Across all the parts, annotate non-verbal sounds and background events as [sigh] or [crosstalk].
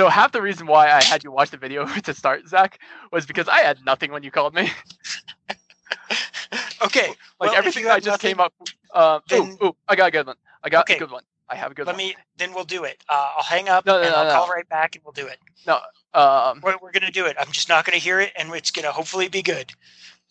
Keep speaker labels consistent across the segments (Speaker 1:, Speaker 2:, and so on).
Speaker 1: so half the reason why I had you watch the video [laughs] to start, Zach, was because I had nothing when you called me. [laughs]
Speaker 2: okay.
Speaker 1: Like
Speaker 2: well,
Speaker 1: everything I just
Speaker 2: nothing,
Speaker 1: came up. Um,
Speaker 2: then-
Speaker 1: ooh, ooh, I got a good one. I got
Speaker 2: Okay.
Speaker 1: a good one. I have a good
Speaker 2: Let
Speaker 1: one.
Speaker 2: me. Then we'll do it. Uh, I'll hang up
Speaker 1: No, no,
Speaker 2: and
Speaker 1: no,
Speaker 2: I'll
Speaker 1: no.
Speaker 2: call right back and we'll do it. No.
Speaker 1: Um,
Speaker 2: We're, we're gonna do it. I'm just not gonna hear it, and it's gonna hopefully be good.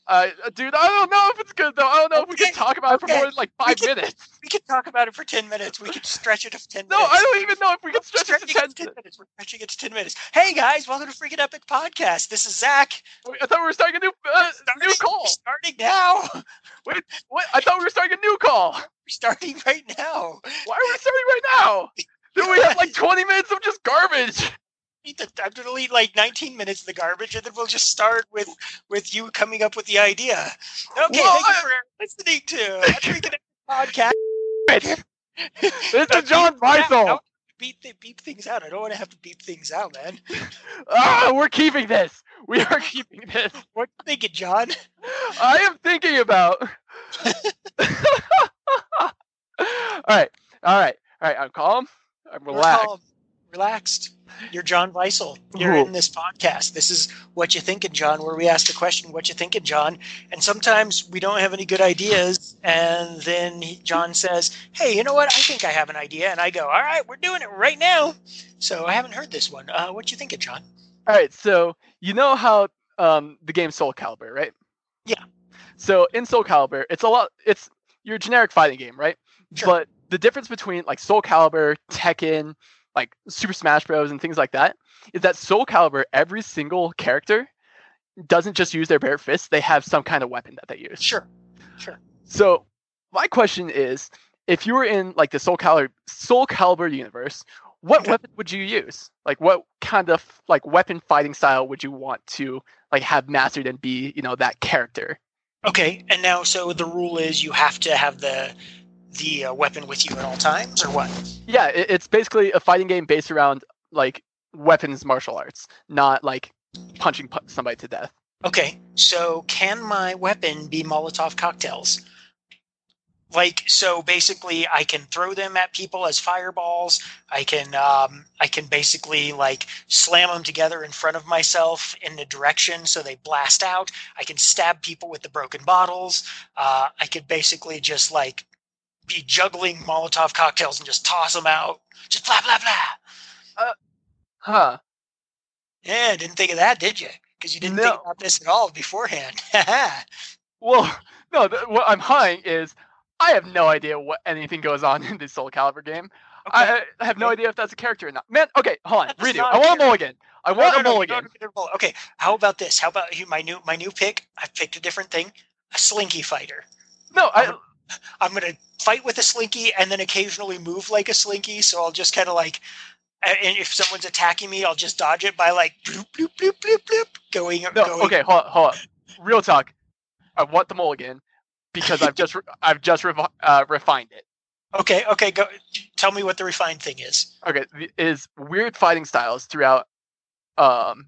Speaker 1: Uh, dude, I don't know if it's good though. I don't know if we can talk about it for
Speaker 2: okay.
Speaker 1: more than like five
Speaker 2: can-
Speaker 1: minutes.
Speaker 2: We can talk about it for ten minutes. We can stretch it to ten
Speaker 1: No,
Speaker 2: minutes.
Speaker 1: I don't even know if we can stretch it to ten.
Speaker 2: it to 10 minutes. We're stretching it to 10 minutes. Hey guys, welcome to Freaking Epic Podcast. This is Zach.
Speaker 1: I thought we were starting a new uh, new
Speaker 2: Starting-
Speaker 1: call.
Speaker 2: Starting now. [laughs]
Speaker 1: Wait, What? I thought we were starting a new call.
Speaker 2: We're starting right now.
Speaker 1: Why are we starting right now? [laughs] Dude, we have like 20 minutes of just garbage.
Speaker 2: To- I'm gonna delete like 19 minutes of the garbage, and then we'll just start with with you coming up with the idea. Okay,
Speaker 1: Well,
Speaker 2: thank you for listening to [laughs] Podcast.
Speaker 1: it's is John
Speaker 2: I don't beep, th- beep things out. I don't want to have to beep things out, man.
Speaker 1: Ah, we're keeping this. We are keeping this. [laughs]
Speaker 2: What are you thinking, John?
Speaker 1: I am thinking about. [laughs] all right, all right, all right. I'm calm. I'm relaxed.
Speaker 2: calm, relaxed. You're John Weisel. You're in this podcast. This is what you thinking, John, where we ask the question, "What you thinking, John?" And sometimes we don't have any good ideas, and then he, John says, "Hey, you know what? I think I have an idea," and I go, "All right, we're doing it right now." So I haven't heard this one. Uh, what you thinking, John?
Speaker 1: All right, so you know how um, the game Soul Calibur, right?
Speaker 2: Yeah.
Speaker 1: So in Soul Calibur, it's a lot. It's your generic fighting game, right?
Speaker 2: Sure.
Speaker 1: But the difference between like Soul Calibur, Tekken, like Super Smash Bros, and things like that is that Soul Calibur, every single character doesn't just use their bare fists; they have some kind of weapon that they use.
Speaker 2: Sure, sure.
Speaker 1: So my question is, if you were in like the Soul Calibur Soul Calibur universe, what
Speaker 2: Okay.
Speaker 1: weapon would you use? Like what kind of like weapon fighting style would you want to like have mastered and be, you know, that character?
Speaker 2: Okay, and now so the rule is you have to have the the uh, weapon with you at all times, or what?
Speaker 1: Yeah, it, it's basically a fighting game based around like weapons martial arts, not like punching pu- somebody to death.
Speaker 2: Okay, so can my weapon be Molotov cocktails? Like, so basically, I can throw them at people as fireballs. I can, um, I can basically like slam them together in front of myself in the direction so they blast out. I can stab people with the broken bottles. Uh, I could basically just like be juggling Molotov cocktails and just toss them out. Just blah blah blah.
Speaker 1: Uh, huh.
Speaker 2: Yeah, didn't think of that, did you? Because you didn't
Speaker 1: No.
Speaker 2: think about this at all beforehand. [laughs]
Speaker 1: Well, no, th- what I'm hiding is I have no idea what anything goes on [laughs] in this Soul Calibur game. I, I have no
Speaker 2: Okay.
Speaker 1: idea if that's a character or not. Man, okay, hold on.
Speaker 2: That's
Speaker 1: Redo. I
Speaker 2: a
Speaker 1: want a mulligan. I want
Speaker 2: no,
Speaker 1: a
Speaker 2: no, you
Speaker 1: mulligan.
Speaker 2: get. Okay, how about this? How about you, my new my new pick? I've picked a different thing. A slinky fighter.
Speaker 1: No, I,
Speaker 2: I'm gonna fight with a slinky and then occasionally move like a slinky. So I'll just kind of like, and if someone's attacking me, I'll just dodge it by like bloop bloop bloop bloop bloop, going.
Speaker 1: no.
Speaker 2: going
Speaker 1: Okay, hold on, hold on. Real talk. I want the mulligan because I've just re- [laughs] I've just revi- uh, refined it.
Speaker 2: Okay, okay. Go. Tell me what the refined thing is.
Speaker 1: Okay, is weird fighting styles throughout, um,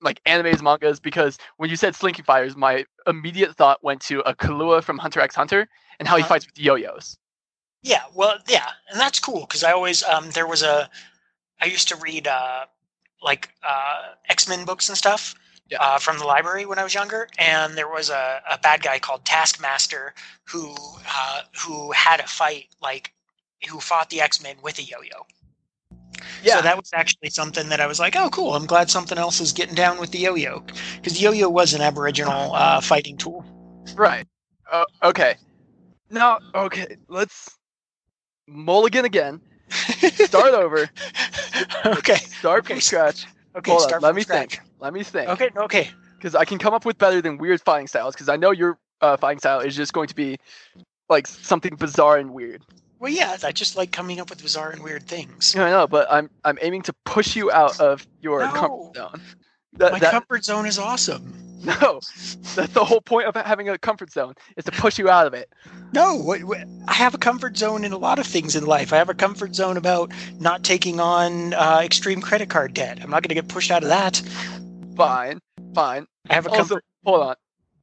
Speaker 1: like animes, mangas. Because when you said slinky fires, my immediate thought went to a Killua from Hunter x Hunter and how he
Speaker 2: Uh-huh.
Speaker 1: fights with yo-yos.
Speaker 2: Yeah, well, yeah, and that's cool because I always um there was a I used to read uh like uh X Men books and stuff
Speaker 1: Yeah.
Speaker 2: uh, from the library when I was younger, and there was a, a bad guy called Taskmaster who uh, who had a fight like who fought the X Men with a yo-yo. So that was actually something that I was like, oh, cool. I'm glad something else is getting down with the yo-yo because the yo-yo was an Aboriginal uh, fighting tool.
Speaker 1: Right. Uh, okay. Now, okay, let's mulligan again. Start over. [laughs]
Speaker 2: okay.
Speaker 1: Start
Speaker 2: Okay,
Speaker 1: from scratch.
Speaker 2: Okay.
Speaker 1: Hold on. Let me
Speaker 2: scratch.
Speaker 1: think. Let me think.
Speaker 2: Okay. Okay.
Speaker 1: Because I can come up with better than weird fighting styles. Because I know your uh, fighting style is just going to be like something bizarre and weird.
Speaker 2: Well, yeah, I just like coming up with bizarre and weird things.
Speaker 1: Yeah, I know, but I'm I'm aiming to push you out of your
Speaker 2: No.
Speaker 1: comfort zone. That,
Speaker 2: My
Speaker 1: that-
Speaker 2: comfort zone is awesome. [laughs]
Speaker 1: no, that's the whole point of having a comfort zone is to push you out of it.
Speaker 2: No, I have a comfort zone in a lot of things in life. I have a comfort zone about not taking on uh, extreme credit card debt. I'm not going to get pushed out of that.
Speaker 1: Fine, fine.
Speaker 2: I have a
Speaker 1: Also,
Speaker 2: comfort.
Speaker 1: hold on.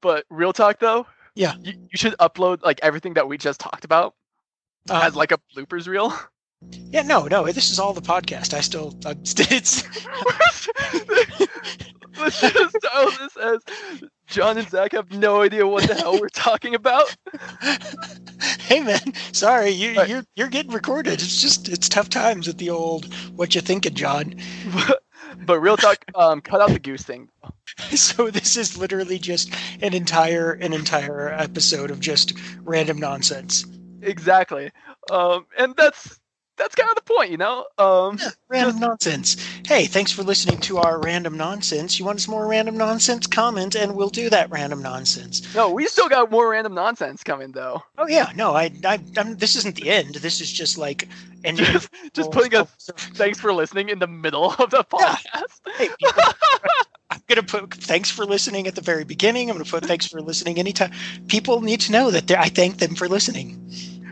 Speaker 1: But real talk though.
Speaker 2: Yeah.
Speaker 1: You, you should upload like everything that we just talked about
Speaker 2: Uh,
Speaker 1: as like a bloopers reel. [laughs]
Speaker 2: Yeah, no, no. This is all the podcast. I still, I'm, [laughs] it's. [laughs]
Speaker 1: Let's just style this as John and Zach have no idea what the hell we're talking about. [laughs]
Speaker 2: hey man, sorry, you,
Speaker 1: Right.
Speaker 2: you're you're getting recorded. It's just it's tough times with the old "What you thinking, John."
Speaker 1: But, [laughs] but real talk, um, cut out the goose thing.
Speaker 2: So this is literally just an entire an entire episode of just random nonsense.
Speaker 1: Exactly. Um, and that's that's kind of the point, you know. Um,
Speaker 2: Random nonsense. Hey, thanks for listening to our random nonsense. You want some more random nonsense? Comment, and we'll do that random nonsense.
Speaker 1: no, we still got more random nonsense coming though.
Speaker 2: Oh yeah, no, I, I, I'm, this isn't the end. This is just like and
Speaker 1: Just, just putting a thanks for listening in the middle of the
Speaker 2: Yeah.
Speaker 1: podcast.
Speaker 2: Hey, people, I'm gonna put thanks for listening at the very beginning. I'm gonna put thanks for listening anytime. People need to know that I thank them for listening.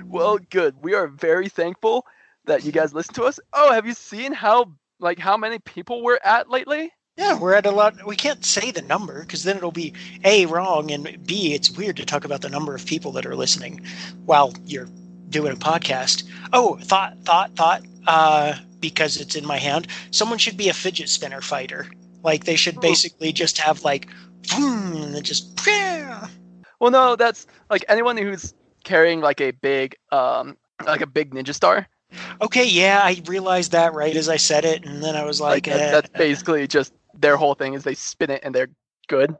Speaker 1: Well, good. We are very thankful that you guys listen to us. Oh, have you seen how like how many people we're at lately?
Speaker 2: Yeah, we're at a lot. We can't say the number because then it'll be a wrong and b it's weird to talk about the number of people that are listening while you're doing a podcast. Oh, thought, thought, thought. Uh, because it's in my hand, someone should be a fidget spinner fighter. Like they should basically just have like, boom, and just. Yeah.
Speaker 1: Well, no, that's like anyone who's carrying like a big um like a big ninja star.
Speaker 2: Okay, yeah, I realized that right as I said it, and then I was
Speaker 1: Like,
Speaker 2: like,
Speaker 1: that-
Speaker 2: eh,
Speaker 1: that's basically just their whole thing is they spin it and they're good.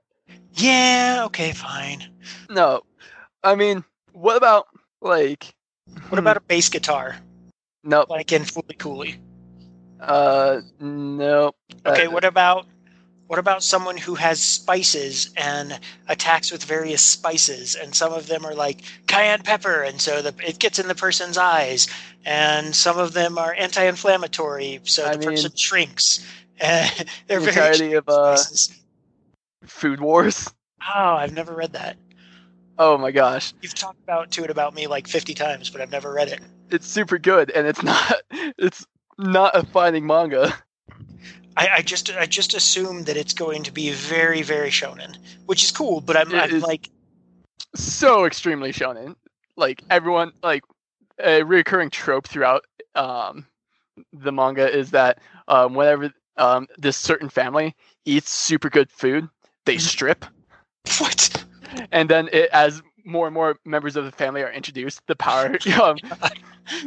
Speaker 2: yeah, okay, fine.
Speaker 1: No, I mean, what about like
Speaker 2: What about a bass guitar,
Speaker 1: no?
Speaker 2: like in Fooly Cooly?
Speaker 1: Uh, no.
Speaker 2: Okay,
Speaker 1: Uh,
Speaker 2: what about what about someone who has spices and attacks with various spices, and some of them are like cayenne pepper, and so the, it gets in the person's eyes, and some of them are anti-inflammatory, so
Speaker 1: I
Speaker 2: the person shrinks. [laughs] And they're
Speaker 1: the entirety of uh. Food Wars.
Speaker 2: Oh, I've never read that.
Speaker 1: Oh my gosh,
Speaker 2: You've talked about to it about me like fifty times, but I've never read it.
Speaker 1: it's super good, and it's not. [laughs] It's not a fighting manga.
Speaker 2: I, I just I just assume that it's going to be very very shonen, which is cool. But I'm, I'm like,
Speaker 1: so extremely shonen. Like everyone, like a recurring trope throughout um, the manga is that um, whenever um, this certain family eats super good food, they
Speaker 2: Mhm.
Speaker 1: strip,
Speaker 2: what?
Speaker 1: and then it, as more and more members of the family are introduced, the power, [laughs] um,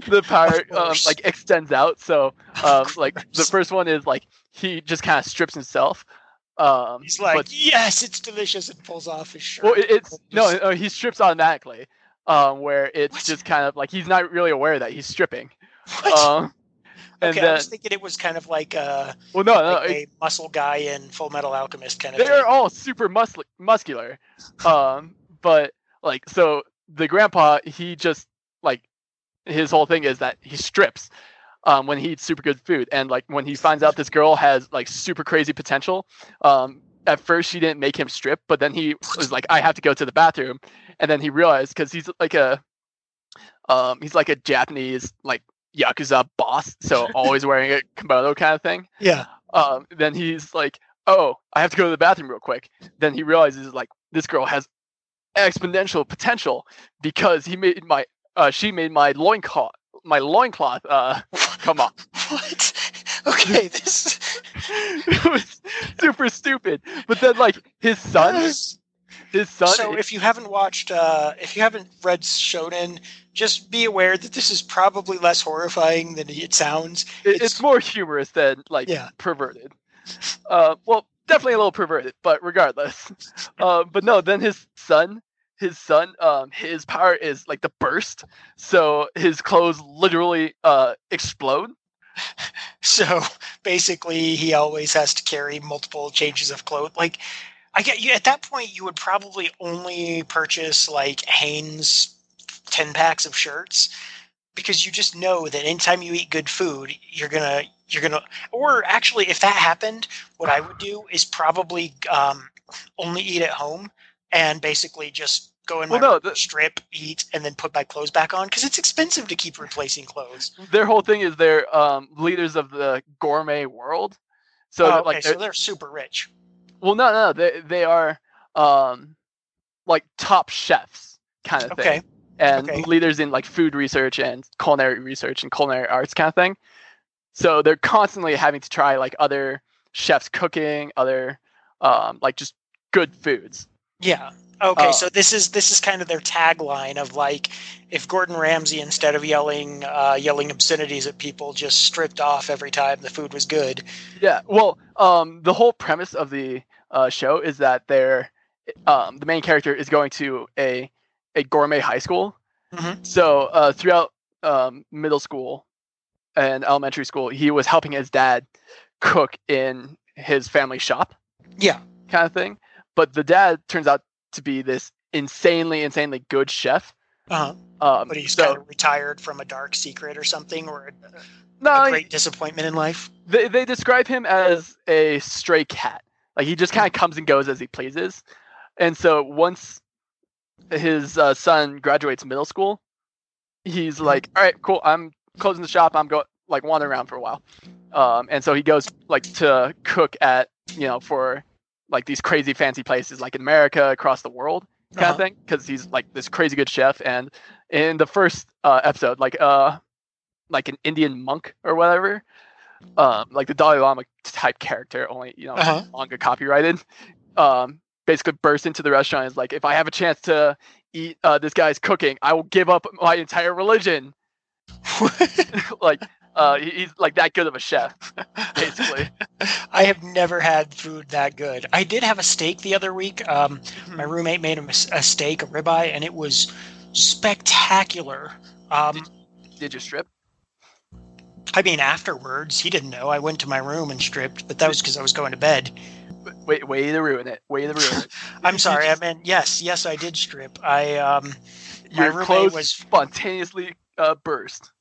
Speaker 1: the power, um, like extends out. So, um, like the first one is like he just kind of strips himself. Um,
Speaker 2: He's like,
Speaker 1: but-
Speaker 2: yes, it's delicious, and pulls off his shirt.
Speaker 1: Well, it, it's no,
Speaker 2: just-
Speaker 1: no, he strips automatically. Um, where it's
Speaker 2: What?
Speaker 1: just kind of like he's not really aware that he's stripping. Um, and
Speaker 2: okay, I was thinking it was kind of like, uh,
Speaker 1: well, no, no,
Speaker 2: like
Speaker 1: it-
Speaker 2: a muscle guy in Full Metal Alchemist kind of
Speaker 1: they're
Speaker 2: thing.
Speaker 1: all super muscle muscular. Um, but like, so the grandpa, he just like his whole thing is that he strips. Um, when he eats super good food, and like when he finds out this girl has like super crazy potential, um, at first she didn't make him strip, but then he was like, "I have to go to the bathroom," and then he realized because he's like a, um, he's like a Japanese like yakuza boss, so [laughs] always wearing a kimono kind of thing.
Speaker 2: Yeah.
Speaker 1: Um, then he's like, "Oh, I have to go to the bathroom real quick." Then he realizes like this girl has exponential potential because he made my, uh, she made my loincloth, my loincloth, uh, come on. [laughs]
Speaker 2: What? Okay, this.
Speaker 1: it was [laughs] super stupid. But then like his son, his son,
Speaker 2: So if you haven't watched, uh, if you haven't read Shonen, just be aware that this is probably less horrifying than it sounds. it's-
Speaker 1: it's more humorous than like
Speaker 2: Yeah.
Speaker 1: perverted. Uh, well, definitely a little perverted, but regardless. [laughs] Uh, but no, then his son, his son, um, his power is like the burst, so his clothes literally uh explode. [laughs]
Speaker 2: So basically, he always has to carry multiple changes of clothes. Like, I get you at that point, you would probably only purchase like Hanes ten packs of shirts because you just know that anytime you eat good food, you're gonna you're gonna. Or actually, if that happened, what I would do is probably um, only eat at home and basically just go in my
Speaker 1: no, the-
Speaker 2: strip, eat, and then put my clothes back on because it's expensive to keep replacing clothes.
Speaker 1: Their whole thing is they're um leaders of the gourmet world. So
Speaker 2: Oh, okay,
Speaker 1: like
Speaker 2: so
Speaker 1: they're-
Speaker 2: they're super rich.
Speaker 1: well no no they they are um like top chefs kind of thing.
Speaker 2: Okay.
Speaker 1: and
Speaker 2: Okay.
Speaker 1: leaders in like food research and culinary research and culinary arts kind of thing. So they're constantly having to try like other chefs cooking, other um, like just good foods.
Speaker 2: Yeah. Okay,
Speaker 1: Uh,
Speaker 2: so this is this is kind of their tagline of like if Gordon Ramsay instead of yelling uh, yelling obscenities at people just stripped off every time the food was good.
Speaker 1: Yeah. Well, um, the whole premise of the uh, show is that they're um, the main character is going to a a gourmet high school.
Speaker 2: Mhm.
Speaker 1: So uh, throughout um, middle school and elementary school, he was helping his dad cook in his family shop,
Speaker 2: Yeah.
Speaker 1: kind of thing. But the dad turns out to be this insanely, insanely good chef.
Speaker 2: Uh-huh.
Speaker 1: Um,
Speaker 2: But he's
Speaker 1: so
Speaker 2: kind of retired from a dark secret or something or a,
Speaker 1: no,
Speaker 2: a
Speaker 1: he-
Speaker 2: great disappointment in life.
Speaker 1: they, they describe him as a stray cat. Like he just kind of comes and goes as he pleases. And so once his uh, son graduates middle school, he's like, "All right, cool. I'm closing the shop. I'm going like wandering around for a while." Um, and so he goes like to cook at you know for like these crazy fancy places like in America, across the world, kind
Speaker 2: Uh-huh.
Speaker 1: of thing. Because he's like this crazy good chef. And in the first uh, episode, like uh, like an Indian monk or whatever, um, like the Dalai Lama type character, only you know
Speaker 2: Uh-huh.
Speaker 1: manga copyrighted. Um, basically bursts into the restaurant and is like, if I have a chance to eat uh, this guy's cooking, I will give up my entire religion. [laughs] [laughs] like uh, he's like that good of a chef, [laughs] basically. [laughs]
Speaker 2: I have never had food that good. I did have a steak the other week. Um, my
Speaker 1: Hmm.
Speaker 2: roommate made a, a steak, a ribeye, and it was spectacular. Um,
Speaker 1: Did you strip?
Speaker 2: I mean, afterwards, he didn't know. I went to my room and stripped, but that was because I was going to bed.
Speaker 1: Wait, way to ruin it. Way to ruin it. [laughs]
Speaker 2: I'm sorry. I mean, yes, yes, I did strip. I um, my
Speaker 1: Your
Speaker 2: roommate
Speaker 1: clothes
Speaker 2: was
Speaker 1: spontaneously uh, burst.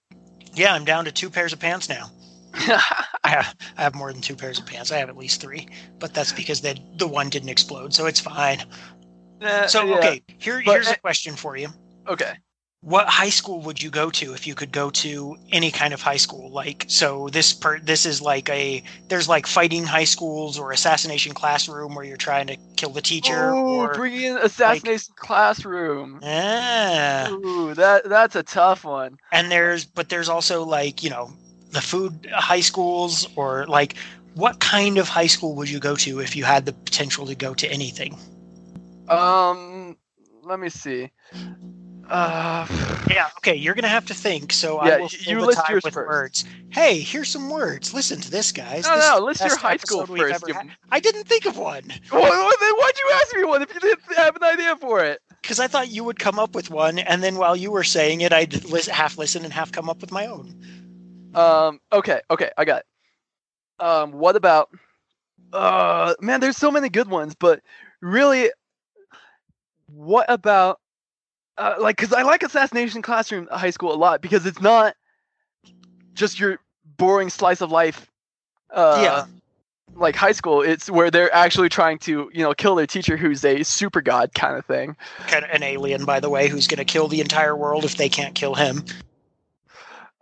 Speaker 2: Yeah. I'm down to two pairs of pants now. [laughs] I have, I have more than two pairs of pants. I have at least three, but that's because the the one didn't explode, so it's fine.
Speaker 1: Eh,
Speaker 2: So
Speaker 1: yeah,
Speaker 2: okay, here
Speaker 1: But,
Speaker 2: here's a question for you.
Speaker 1: Okay.
Speaker 2: What high school would you go to if you could go to any kind of high school? Like, so this per this is like a there's like fighting high schools or assassination classroom where you're trying to kill the teacher.
Speaker 1: Ooh,
Speaker 2: or,
Speaker 1: bring in assassination classroom.
Speaker 2: yeah
Speaker 1: Ooh, that that's a tough one.
Speaker 2: and there's but there's also like you know the food high schools or like what kind of high school would you go to if you had the potential to go to anything?
Speaker 1: Um, let me see. Uh,
Speaker 2: Yeah, okay, you're gonna have to think. So
Speaker 1: Yeah,
Speaker 2: I will fill
Speaker 1: you
Speaker 2: the
Speaker 1: list
Speaker 2: time
Speaker 1: yours
Speaker 2: with
Speaker 1: first.
Speaker 2: words. Hey, here's some words. Listen to this, guys.
Speaker 1: no,
Speaker 2: This is
Speaker 1: no, list your high school first. you-
Speaker 2: I didn't think of one
Speaker 1: Well, well, then why'd you ask me one if you didn't have an idea for it?
Speaker 2: because I thought you would come up with one, and then while you were saying it, I'd lis- half listen and half come up with my own.
Speaker 1: Um, okay, okay, I got it. Um, what about? Uh, man, there's so many good ones, but really, what about? Uh, like, cause I like Assassination Classroom High School a lot because it's not just your boring slice of life. Uh,
Speaker 2: Yeah.
Speaker 1: Like high school, it's where they're actually trying to, you know, kill their teacher who's a super god kind of thing.
Speaker 2: Kind of an alien, by the way, who's going to kill the entire world if they can't kill him.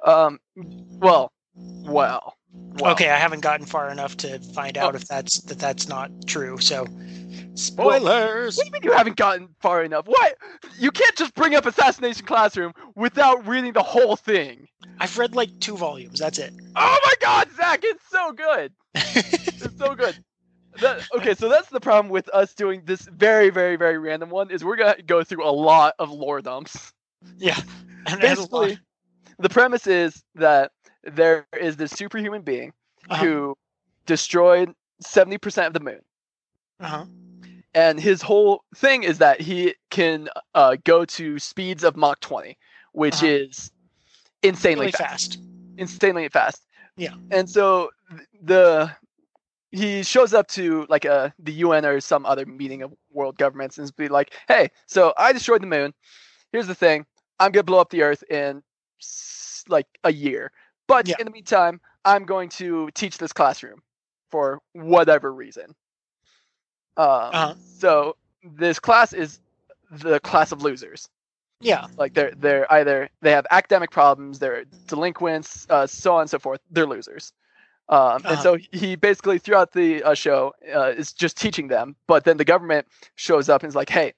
Speaker 1: Um, well, well, well.
Speaker 2: Okay, I haven't gotten far enough to find out
Speaker 1: Oh.
Speaker 2: if that's that that's not true. So, spoilers.
Speaker 1: What do you mean you haven't gotten far enough? What? You can't just bring up Assassination Classroom without reading the whole thing.
Speaker 2: I've read like two volumes. That's it.
Speaker 1: Oh my god, Zach, it's so good. [laughs] It's so good. That, okay, so that's the problem with us doing this very, very, very random one is we're gonna go through a lot of lore dumps.
Speaker 2: yeah. [laughs] And- and a lot-
Speaker 1: Basically, the premise is that there is this superhuman being
Speaker 2: Uh-huh.
Speaker 1: who destroyed 70% of the moon.
Speaker 2: Uh-huh.
Speaker 1: And his whole thing is that he can uh, go to speeds of Mach 20, which
Speaker 2: Uh-huh.
Speaker 1: is insanely
Speaker 2: Really
Speaker 1: fast.
Speaker 2: fast.
Speaker 1: Insanely fast.
Speaker 2: Yeah.
Speaker 1: And so the he shows up to like a the UN or some other meeting of world governments and be like, "Hey, so I destroyed the moon. Here's the thing. I'm gonna blow up the Earth in like a year. But
Speaker 2: Yeah.
Speaker 1: in the meantime, I'm going to teach this classroom for whatever reason." Um,
Speaker 2: Uh-huh.
Speaker 1: So this class is the class of losers.
Speaker 2: Yeah.
Speaker 1: Like they're they're either they have academic problems, they're delinquents, uh, so on and so forth. They're losers. Um, And
Speaker 2: Uh-huh.
Speaker 1: so he basically throughout the uh, show uh, is just teaching them. But then the government shows up and is like, "Hey,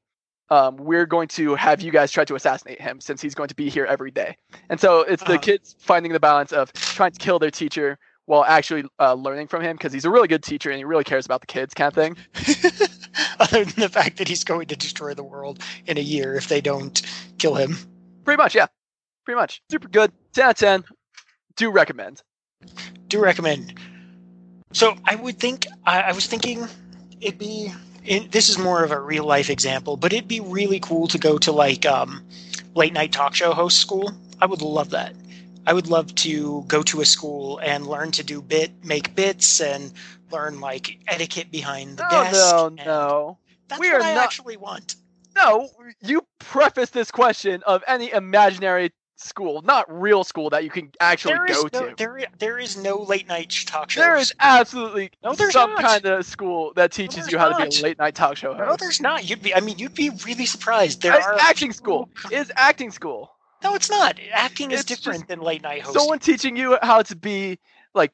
Speaker 1: um, we're going to have you guys try to assassinate him since he's going to be here every day. And so it's the
Speaker 2: Uh-huh.
Speaker 1: kids finding the balance of trying to kill their teacher while actually uh, learning from him because he's a really good teacher and he really cares about the kids, kind of thing. [laughs]
Speaker 2: Other than the fact that he's going to destroy the world in a year if they don't kill him.
Speaker 1: Pretty much, yeah. Pretty much. Super good. 10 out of 10. Do recommend.
Speaker 2: Do recommend. So I would think I, I was thinking it'd be. In, this is more of a real life example, but it'd be really cool to go to like um, late night talk show host school. I would love that. I would love to go to a school and learn to do bit, make bits, and learn like etiquette behind the
Speaker 1: No,
Speaker 2: desk.
Speaker 1: no, no.
Speaker 2: That's
Speaker 1: We
Speaker 2: what I
Speaker 1: not-
Speaker 2: actually want.
Speaker 1: No, you preface this question of any imaginary school, not real school that you can actually go
Speaker 2: no,
Speaker 1: to.
Speaker 2: there, there is no late night talk show.
Speaker 1: There is absolutely
Speaker 2: No, there's
Speaker 1: some
Speaker 2: not.
Speaker 1: kind of school that teaches
Speaker 2: there's
Speaker 1: you how to be a late night talk show host.
Speaker 2: No, there's not. You'd be. I mean, you'd be really surprised. There
Speaker 1: Uh,
Speaker 2: are
Speaker 1: acting school is acting school.
Speaker 2: No, it's not. Acting is
Speaker 1: It's
Speaker 2: different than late night hosting.
Speaker 1: Someone teaching you how to be like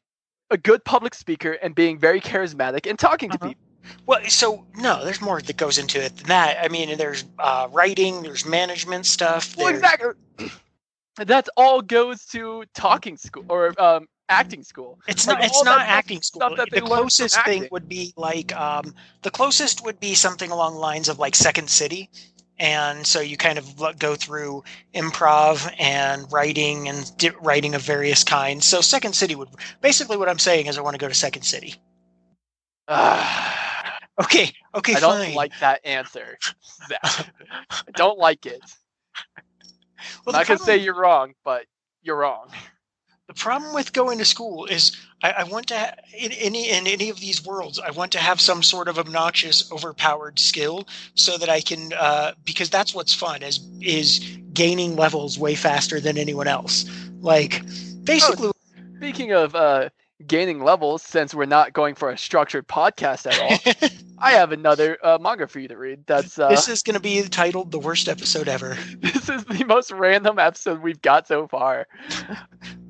Speaker 1: a good public speaker and being very charismatic and talking to
Speaker 2: Uh-huh.
Speaker 1: people.
Speaker 2: Well, so no, there's more that goes into it than that. I mean, there's uh, writing, there's management stuff.
Speaker 1: Well, exactly. [clears throat] That all goes to talking school or um, acting school.
Speaker 2: It's
Speaker 1: Like,
Speaker 2: not. It's not acting school. The
Speaker 1: they learn from
Speaker 2: closest thing
Speaker 1: acting.
Speaker 2: would be like um, the closest would be something along the lines of like Second City, and so you kind of go through improv and writing and di- writing of various kinds. So Second City would basically what I'm saying is I want to go to Second City. [sighs]
Speaker 1: okay
Speaker 2: Okay. Okay.
Speaker 1: don't like that answer. I don't like it.
Speaker 2: Well,
Speaker 1: I'm
Speaker 2: the
Speaker 1: not gonna
Speaker 2: problem-
Speaker 1: say you're wrong, but you're wrong.
Speaker 2: The problem with going to school is I, I want to ha- in any in any of these worlds I want to have some sort of obnoxious, overpowered skill so that I can uh, because that's what's fun is is gaining levels way faster than anyone else. Like basically,
Speaker 1: Speaking of uh, gaining levels, since we're not going for a structured podcast at all, [laughs] I have another uh, manga for you to read. That's uh,
Speaker 2: this is going to be titled "The Worst Episode Ever." [laughs]
Speaker 1: this is the most random episode we've got so far. [laughs]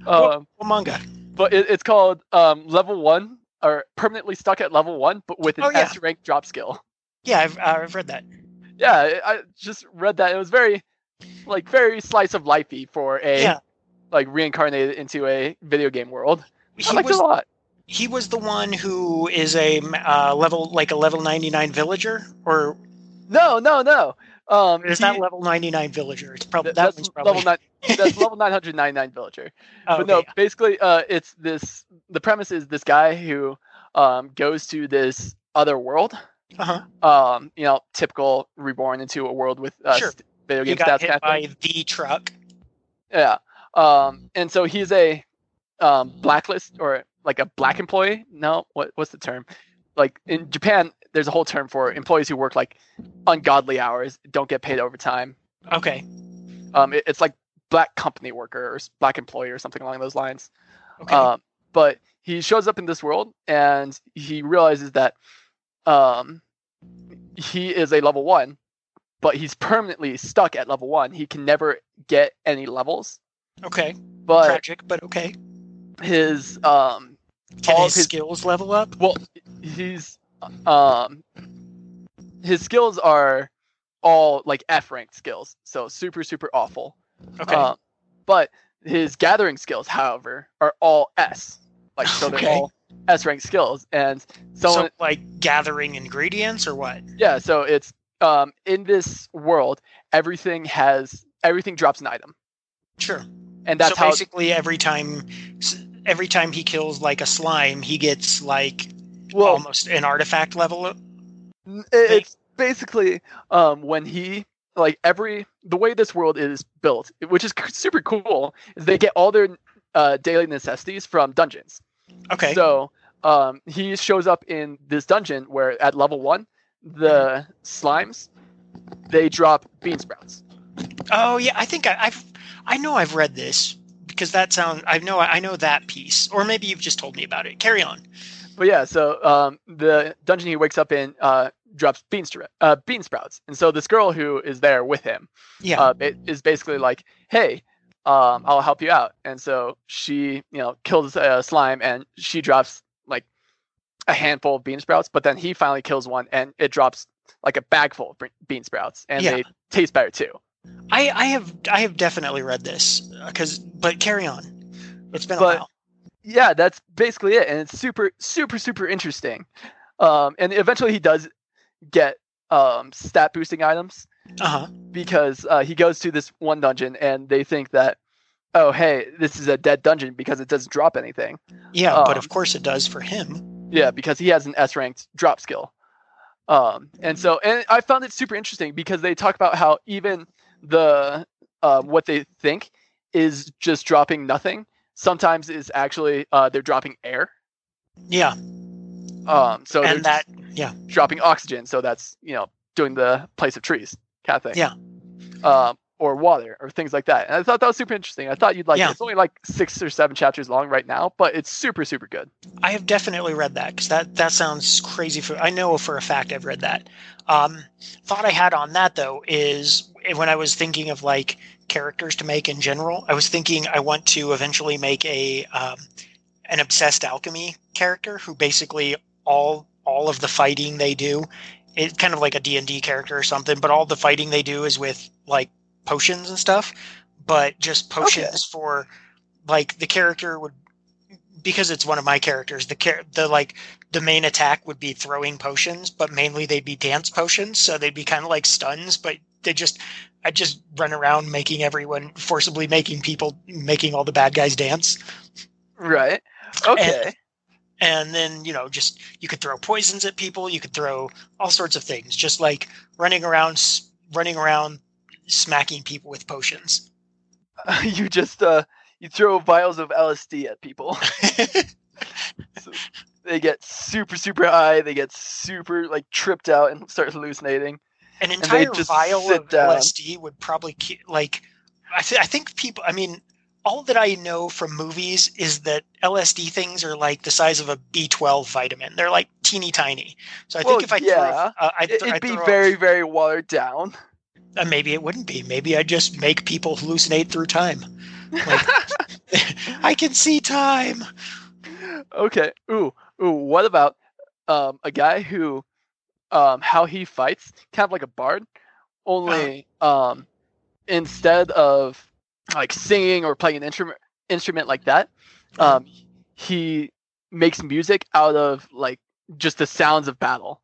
Speaker 1: Um,
Speaker 2: Well, manga.
Speaker 1: but it, it's called um, level one or permanently stuck at level one, but with an
Speaker 2: Oh, yeah.
Speaker 1: S rank drop skill.
Speaker 2: Yeah, I've uh, I've read that.
Speaker 1: Yeah, I I just read that. It was very, like, very slice of lifey for a
Speaker 2: Yeah.
Speaker 1: like reincarnated into a video game world. I
Speaker 2: He
Speaker 1: liked
Speaker 2: was
Speaker 1: it a lot.
Speaker 2: he was the one who is a uh, level like a level ninety nine villager, or
Speaker 1: No, no, no. Um,
Speaker 2: is
Speaker 1: he-
Speaker 2: that level ninety nine villager? It's probably that
Speaker 1: that's
Speaker 2: one's probably
Speaker 1: level nine. [laughs] That's level nine hundred ninety nine villager.
Speaker 2: Oh,
Speaker 1: but no,
Speaker 2: okay.
Speaker 1: basically, uh, it's this. The premise is this guy who um, goes to this other world.
Speaker 2: Uh-huh.
Speaker 1: Um, you know, typical reborn into a world with uh,
Speaker 2: Sure.
Speaker 1: st- video
Speaker 2: He
Speaker 1: game
Speaker 2: got
Speaker 1: stats
Speaker 2: hit by the truck.
Speaker 1: Yeah. Um, and so he's a um, blacklist or like a black employee. No, what what's the term? Like in Japan, there's a whole term for employees who work like ungodly hours, don't get paid overtime.
Speaker 2: Okay.
Speaker 1: Um, it- it's like black company worker or black employee or something along those lines.
Speaker 2: Okay.
Speaker 1: Um, but he shows up in this world and he realizes that um, he is a level one, but he's permanently stuck at level one. He can never get any levels.
Speaker 2: okay.
Speaker 1: But
Speaker 2: Tragic, but okay.
Speaker 1: His um,
Speaker 2: Can
Speaker 1: all
Speaker 2: his,
Speaker 1: his-
Speaker 2: skills level up?
Speaker 1: well, he's um, his skills are all like F ranked skills, so super super awful.
Speaker 2: Okay.
Speaker 1: Um, but his gathering skills, however, are all S. Like so they're [laughs]
Speaker 2: Okay.
Speaker 1: all S ranked skills. And someone
Speaker 2: so like gathering ingredients or what?
Speaker 1: yeah, so it's um in this world, everything has everything drops an item.
Speaker 2: Sure.
Speaker 1: And that's
Speaker 2: so
Speaker 1: how
Speaker 2: basically every time every time he kills like a slime, he gets like
Speaker 1: well
Speaker 2: almost an artifact level.
Speaker 1: it's basically um when he like every the way this world is built, which is super cool, is they get all their uh, daily necessities from dungeons.
Speaker 2: Okay.
Speaker 1: So um, he shows up in this dungeon where at level one, the slimes they drop bean sprouts.
Speaker 2: oh yeah, I think I, I've I know I've read this because that sound I know I know that piece, or maybe you've just told me about it. Carry on.
Speaker 1: But yeah, so um, the dungeon he wakes up in uh, drops bean, uh, bean sprouts, and so this girl who is there with him
Speaker 2: Yeah.
Speaker 1: uh, is basically like, "Hey, um, I'll help you out." And so she, you know, kills a slime, and she drops like a handful of bean sprouts. But then he finally kills one, and it drops like a bag full of bean sprouts, and
Speaker 2: Yeah.
Speaker 1: they taste better too.
Speaker 2: I, I have I have definitely read this because but carry on. It's been a while.
Speaker 1: Yeah, that's basically it, and it's super, super, super interesting. Um, and eventually he does get um, stat boosting items
Speaker 2: Uh huh.
Speaker 1: because uh, he goes to this one dungeon, and they think that, oh, hey, this is a dead dungeon because it doesn't drop anything.
Speaker 2: Yeah, but
Speaker 1: Um,
Speaker 2: of course it does for him.
Speaker 1: Yeah, because he has an S ranked drop skill. Um, and so, and I found it super interesting because they talk about how even the uh, what they think is just dropping nothing sometimes is actually uh, they're dropping air.
Speaker 2: Yeah,
Speaker 1: Um, so
Speaker 2: and that yeah
Speaker 1: dropping oxygen, so that's you know doing the place of trees kind of thing.
Speaker 2: Yeah.
Speaker 1: Um, or water or things like that. And I thought that was super interesting. I thought you'd like
Speaker 2: Yeah.
Speaker 1: it. It's only like six or seven chapters long right now, but it's super super good.
Speaker 2: I have definitely read that because that that sounds crazy. For I know for a fact I've read that. Um, thought I had on that though is when I was thinking of like characters to make in general. I was thinking I want to eventually make a um, an obsessed alchemy character who basically all all of the fighting they do it's kind of like a d&d character or something but all the fighting they do is with like potions and stuff but just potions for like the character would because it's one of my characters the char- the like the main attack would be throwing potions but mainly they'd be dance potions so they'd be kind of like stuns but they just i just run around making everyone forcibly making people making all the bad guys dance
Speaker 1: Right. Okay.
Speaker 2: and then you know just you could throw poisons at people you could throw all sorts of things just like running around running around smacking people with potions [laughs]
Speaker 1: you just uh you throw vials of LSD at people. [laughs] they get super super high. They get super like tripped out and start hallucinating.
Speaker 2: an entire vial of
Speaker 1: down.
Speaker 2: lsd would probably like I, th- I think people i mean all that i know from movies is that lsd things are like the size of a b12 vitamin they're like teeny tiny so i
Speaker 1: Well,
Speaker 2: think if i
Speaker 1: yeah.
Speaker 2: throw, uh, I'd, th-
Speaker 1: it'd
Speaker 2: I'd
Speaker 1: be very very watered down.
Speaker 2: Uh, maybe it wouldn't be maybe i'd just make people hallucinate through time [laughs] i can see time
Speaker 1: okay. Ooh ooh. What about um a guy who um how he fights kind of like a bard, only um instead of like singing or playing an instrument instrument like that, um he makes music out of like just the sounds of battle.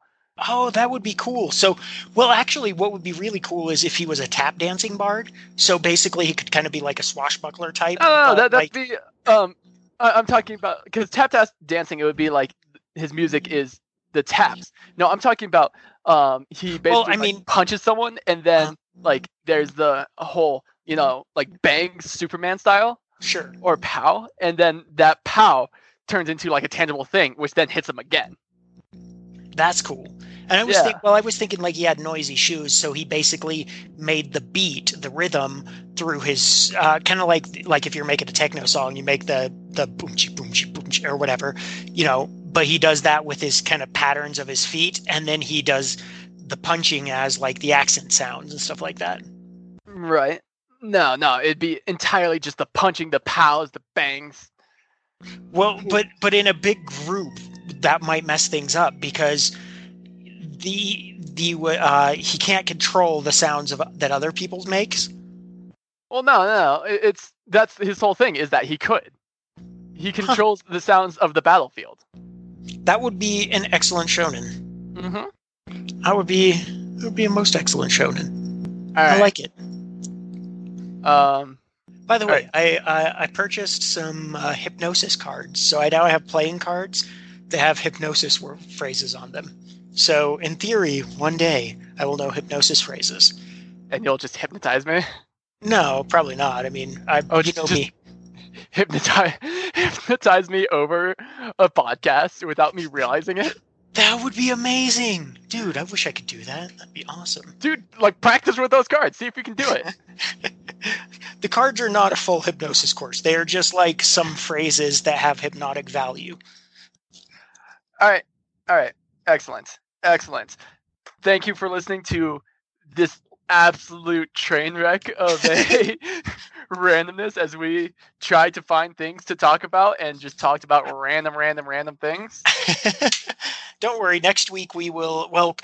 Speaker 2: Oh, that would be cool. So, well, actually, what would be really cool is if he was a tap dancing bard. So basically, he could kind of be like a swashbuckler type.
Speaker 1: Oh, no that, that'd be um. I, I'm talking about because tap tap dancing. It would be like his music is the taps. No, I'm talking about um. He basically
Speaker 2: Well, I
Speaker 1: like,
Speaker 2: mean-
Speaker 1: punches someone and then
Speaker 2: Uh-huh.
Speaker 1: like there's the whole you know like bang Superman style
Speaker 2: sure.
Speaker 1: or pow, and then that pow turns into like a tangible thing, which then hits him again.
Speaker 2: That's cool. And I was
Speaker 1: Yeah.
Speaker 2: think, well, I was thinking like he had noisy shoes, so he basically made the beat, the rhythm through his uh, kind of like like if you're making a techno song, you make the the boom chi boom chi boom chi or whatever, you know. But he does that with his kind of patterns of his feet, and then he does the punching as like the accent sounds and stuff like that.
Speaker 1: Right. No, no, it'd be entirely just the punching, the pows, the bangs.
Speaker 2: Well, but but in a big group, that might mess things up because the the uh, he can't control the sounds of that other people makes.
Speaker 1: Well, no, no, no. It's that's his whole thing is that he could. He controls the sounds of the battlefield.
Speaker 2: That would be an excellent shonen.
Speaker 1: Mm-hmm.
Speaker 2: That would be that would be a most excellent shonen.
Speaker 1: Right.
Speaker 2: I like it.
Speaker 1: um.
Speaker 2: By the way, I, I I purchased some uh, hypnosis cards, so I now have playing cards that have hypnosis phrases on them. So in theory, one day I will know hypnosis phrases.
Speaker 1: And you'll just hypnotize me.
Speaker 2: No, probably not. I mean, I
Speaker 1: Oh,
Speaker 2: you know me.
Speaker 1: Hypnotize, [laughs] hypnotize me over a podcast without me realizing it,
Speaker 2: That would be amazing, dude. I wish I could do that. That'd be awesome.
Speaker 1: dude. Like practice with those cards. See if you can do it. [laughs] [laughs]
Speaker 2: The cards are not a full hypnosis course. They are just like some phrases that have hypnotic value.
Speaker 1: All right. All right. Excellent. Excellent. Thank you for listening to this absolute train wreck of a [laughs] [laughs] randomness as we tried to find things to talk about and just talked about random, random, random things. [laughs]
Speaker 2: Don't worry. Next week we will. Well,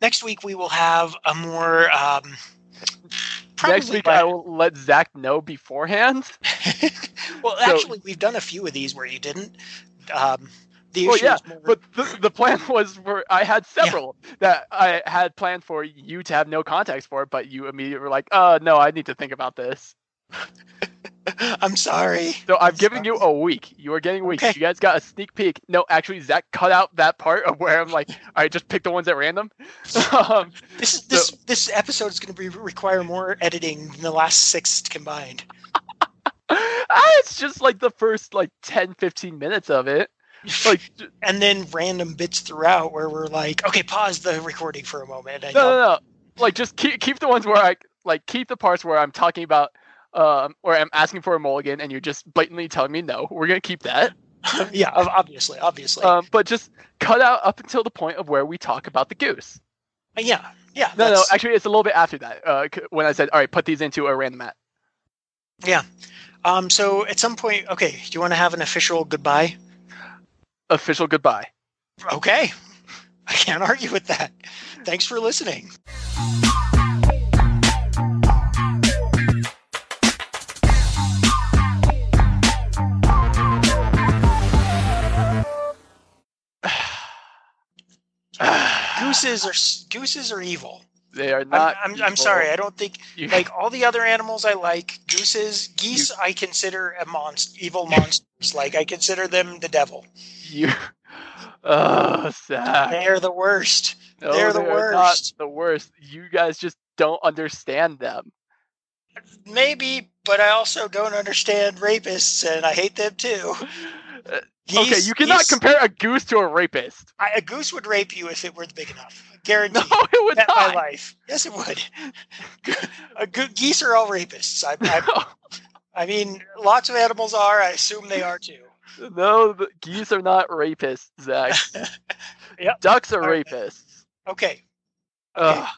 Speaker 2: next week we will have a more um,
Speaker 1: Next week,
Speaker 2: by-
Speaker 1: I will let Zach know beforehand.
Speaker 2: well,
Speaker 1: So-
Speaker 2: actually, we've done a few of these where you didn't. Um, the
Speaker 1: Well, yeah,
Speaker 2: more,
Speaker 1: But the, the plan [laughs] was for I had several that I had planned for you to have no context for, but you immediately were like, "Uh, no, I need to think about this." [laughs]
Speaker 2: I'm sorry.
Speaker 1: So I'm
Speaker 2: I'm
Speaker 1: giving you a week. You are getting weeks.
Speaker 2: Okay.
Speaker 1: You guys got a sneak peek. No, actually, Zach cut out that part of where I'm like, "All right, just pick the ones at random." [laughs] um,
Speaker 2: This is this this episode is going to be require more editing than the last six combined.
Speaker 1: ah, it's just like the first like 10, 15 minutes of it. Like, [laughs]
Speaker 2: and then random bits throughout where we're like, okay, pause the recording for a moment.
Speaker 1: No, no, no. Like, just keep keep the ones where I like keep the parts where I'm talking about, um, where I'm asking for a mulligan, and you're just blatantly telling me no. We're gonna keep that. [laughs]
Speaker 2: yeah, obviously, obviously.
Speaker 1: Um, but just cut out up until the point of where we talk about the goose.
Speaker 2: yeah, yeah.
Speaker 1: No, no, actually, it's a little bit after that. Uh, when I said, "All right, put these into a random mat."
Speaker 2: Um, so at some point, okay, do you want to have an official goodbye?
Speaker 1: Official goodbye.
Speaker 2: Okay, I can't argue with that. Thanks for listening. [sighs] Gooses are gooses are evil.
Speaker 1: They are
Speaker 2: I'm,
Speaker 1: not.
Speaker 2: I'm, I'm sorry. I don't think
Speaker 1: You-
Speaker 2: like all the other animals I like. Gooses, geese, I consider a monster, evil Like I consider them the devil.
Speaker 1: you. Oh, Zach.
Speaker 2: They're the worst.
Speaker 1: No,
Speaker 2: they're the
Speaker 1: they are not
Speaker 2: worst.
Speaker 1: the worst. You guys just don't understand them.
Speaker 2: Maybe, but I also don't understand rapists, and I hate them too. [laughs]
Speaker 1: Okay, you cannot
Speaker 2: geese-
Speaker 1: compare a goose to a rapist.
Speaker 2: I, a goose would rape you if it were big enough. [laughs]
Speaker 1: No, it would
Speaker 2: Bet my life. Yes, it would. [laughs] a go- geese are all rapists. I, I, I mean, lots of animals are. I assume they are too. [laughs]
Speaker 1: no, the geese are not rapists, Zach. [laughs]
Speaker 2: Yep.
Speaker 1: Ducks are rapists.
Speaker 2: Okay.
Speaker 1: Ugh.